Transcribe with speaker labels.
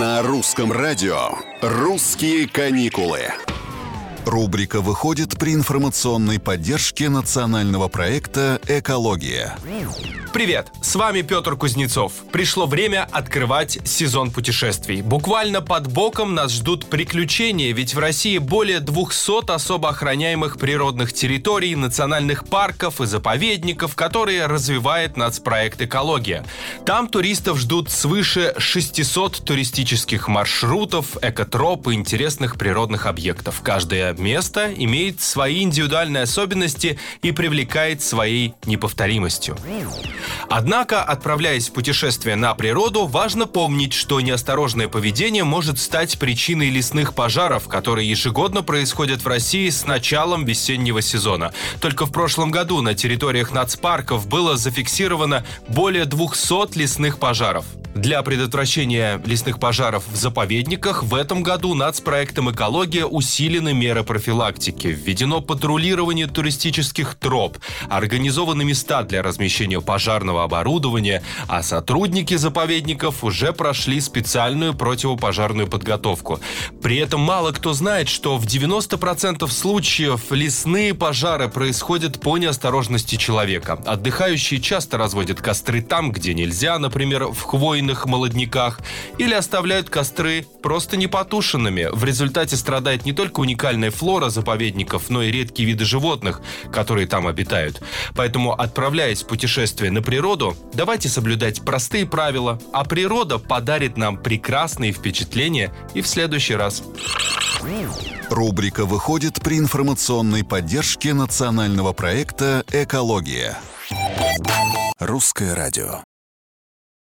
Speaker 1: На русском радио «Русские каникулы». Рубрика выходит при информационной поддержке национального проекта «Экология».
Speaker 2: Привет, с вами Петр Кузнецов. Пришло время открывать сезон путешествий. Буквально под боком нас ждут приключения, ведь в России более 200 особо охраняемых природных территорий, национальных парков и заповедников, которые развивает нацпроект «Экология». Там туристов ждут свыше 600 туристических маршрутов, экотроп и интересных природных объектов. Каждое место имеет свои индивидуальные особенности и привлекает своей неповторимостью. Однако, отправляясь в путешествие на природу, важно помнить, что неосторожное поведение может стать причиной лесных пожаров, которые ежегодно происходят в России с началом весеннего сезона. Только в прошлом году на территориях нацпарков было зафиксировано более 200 лесных пожаров. Для предотвращения лесных пожаров в заповедниках в этом году нацпроектом «Экология» усилены меры профилактики. Введено патрулирование туристических троп, организованы места для размещения пожарного оборудования, а сотрудники заповедников уже прошли специальную противопожарную подготовку. При этом мало кто знает, что в 90% случаев лесные пожары происходят по неосторожности человека. Отдыхающие часто разводят костры там, где нельзя, например, в хвойных молодняках или оставляют костры просто непотушенными. В результате страдает не только уникальная флора заповедников, но и редкие виды животных, которые там обитают. Поэтому, отправляясь в путешествие на природу, давайте соблюдать простые правила, а природа подарит нам прекрасные впечатления и в следующий раз.
Speaker 1: Рубрика выходит при информационной поддержке национального проекта «Экология». Русское радио.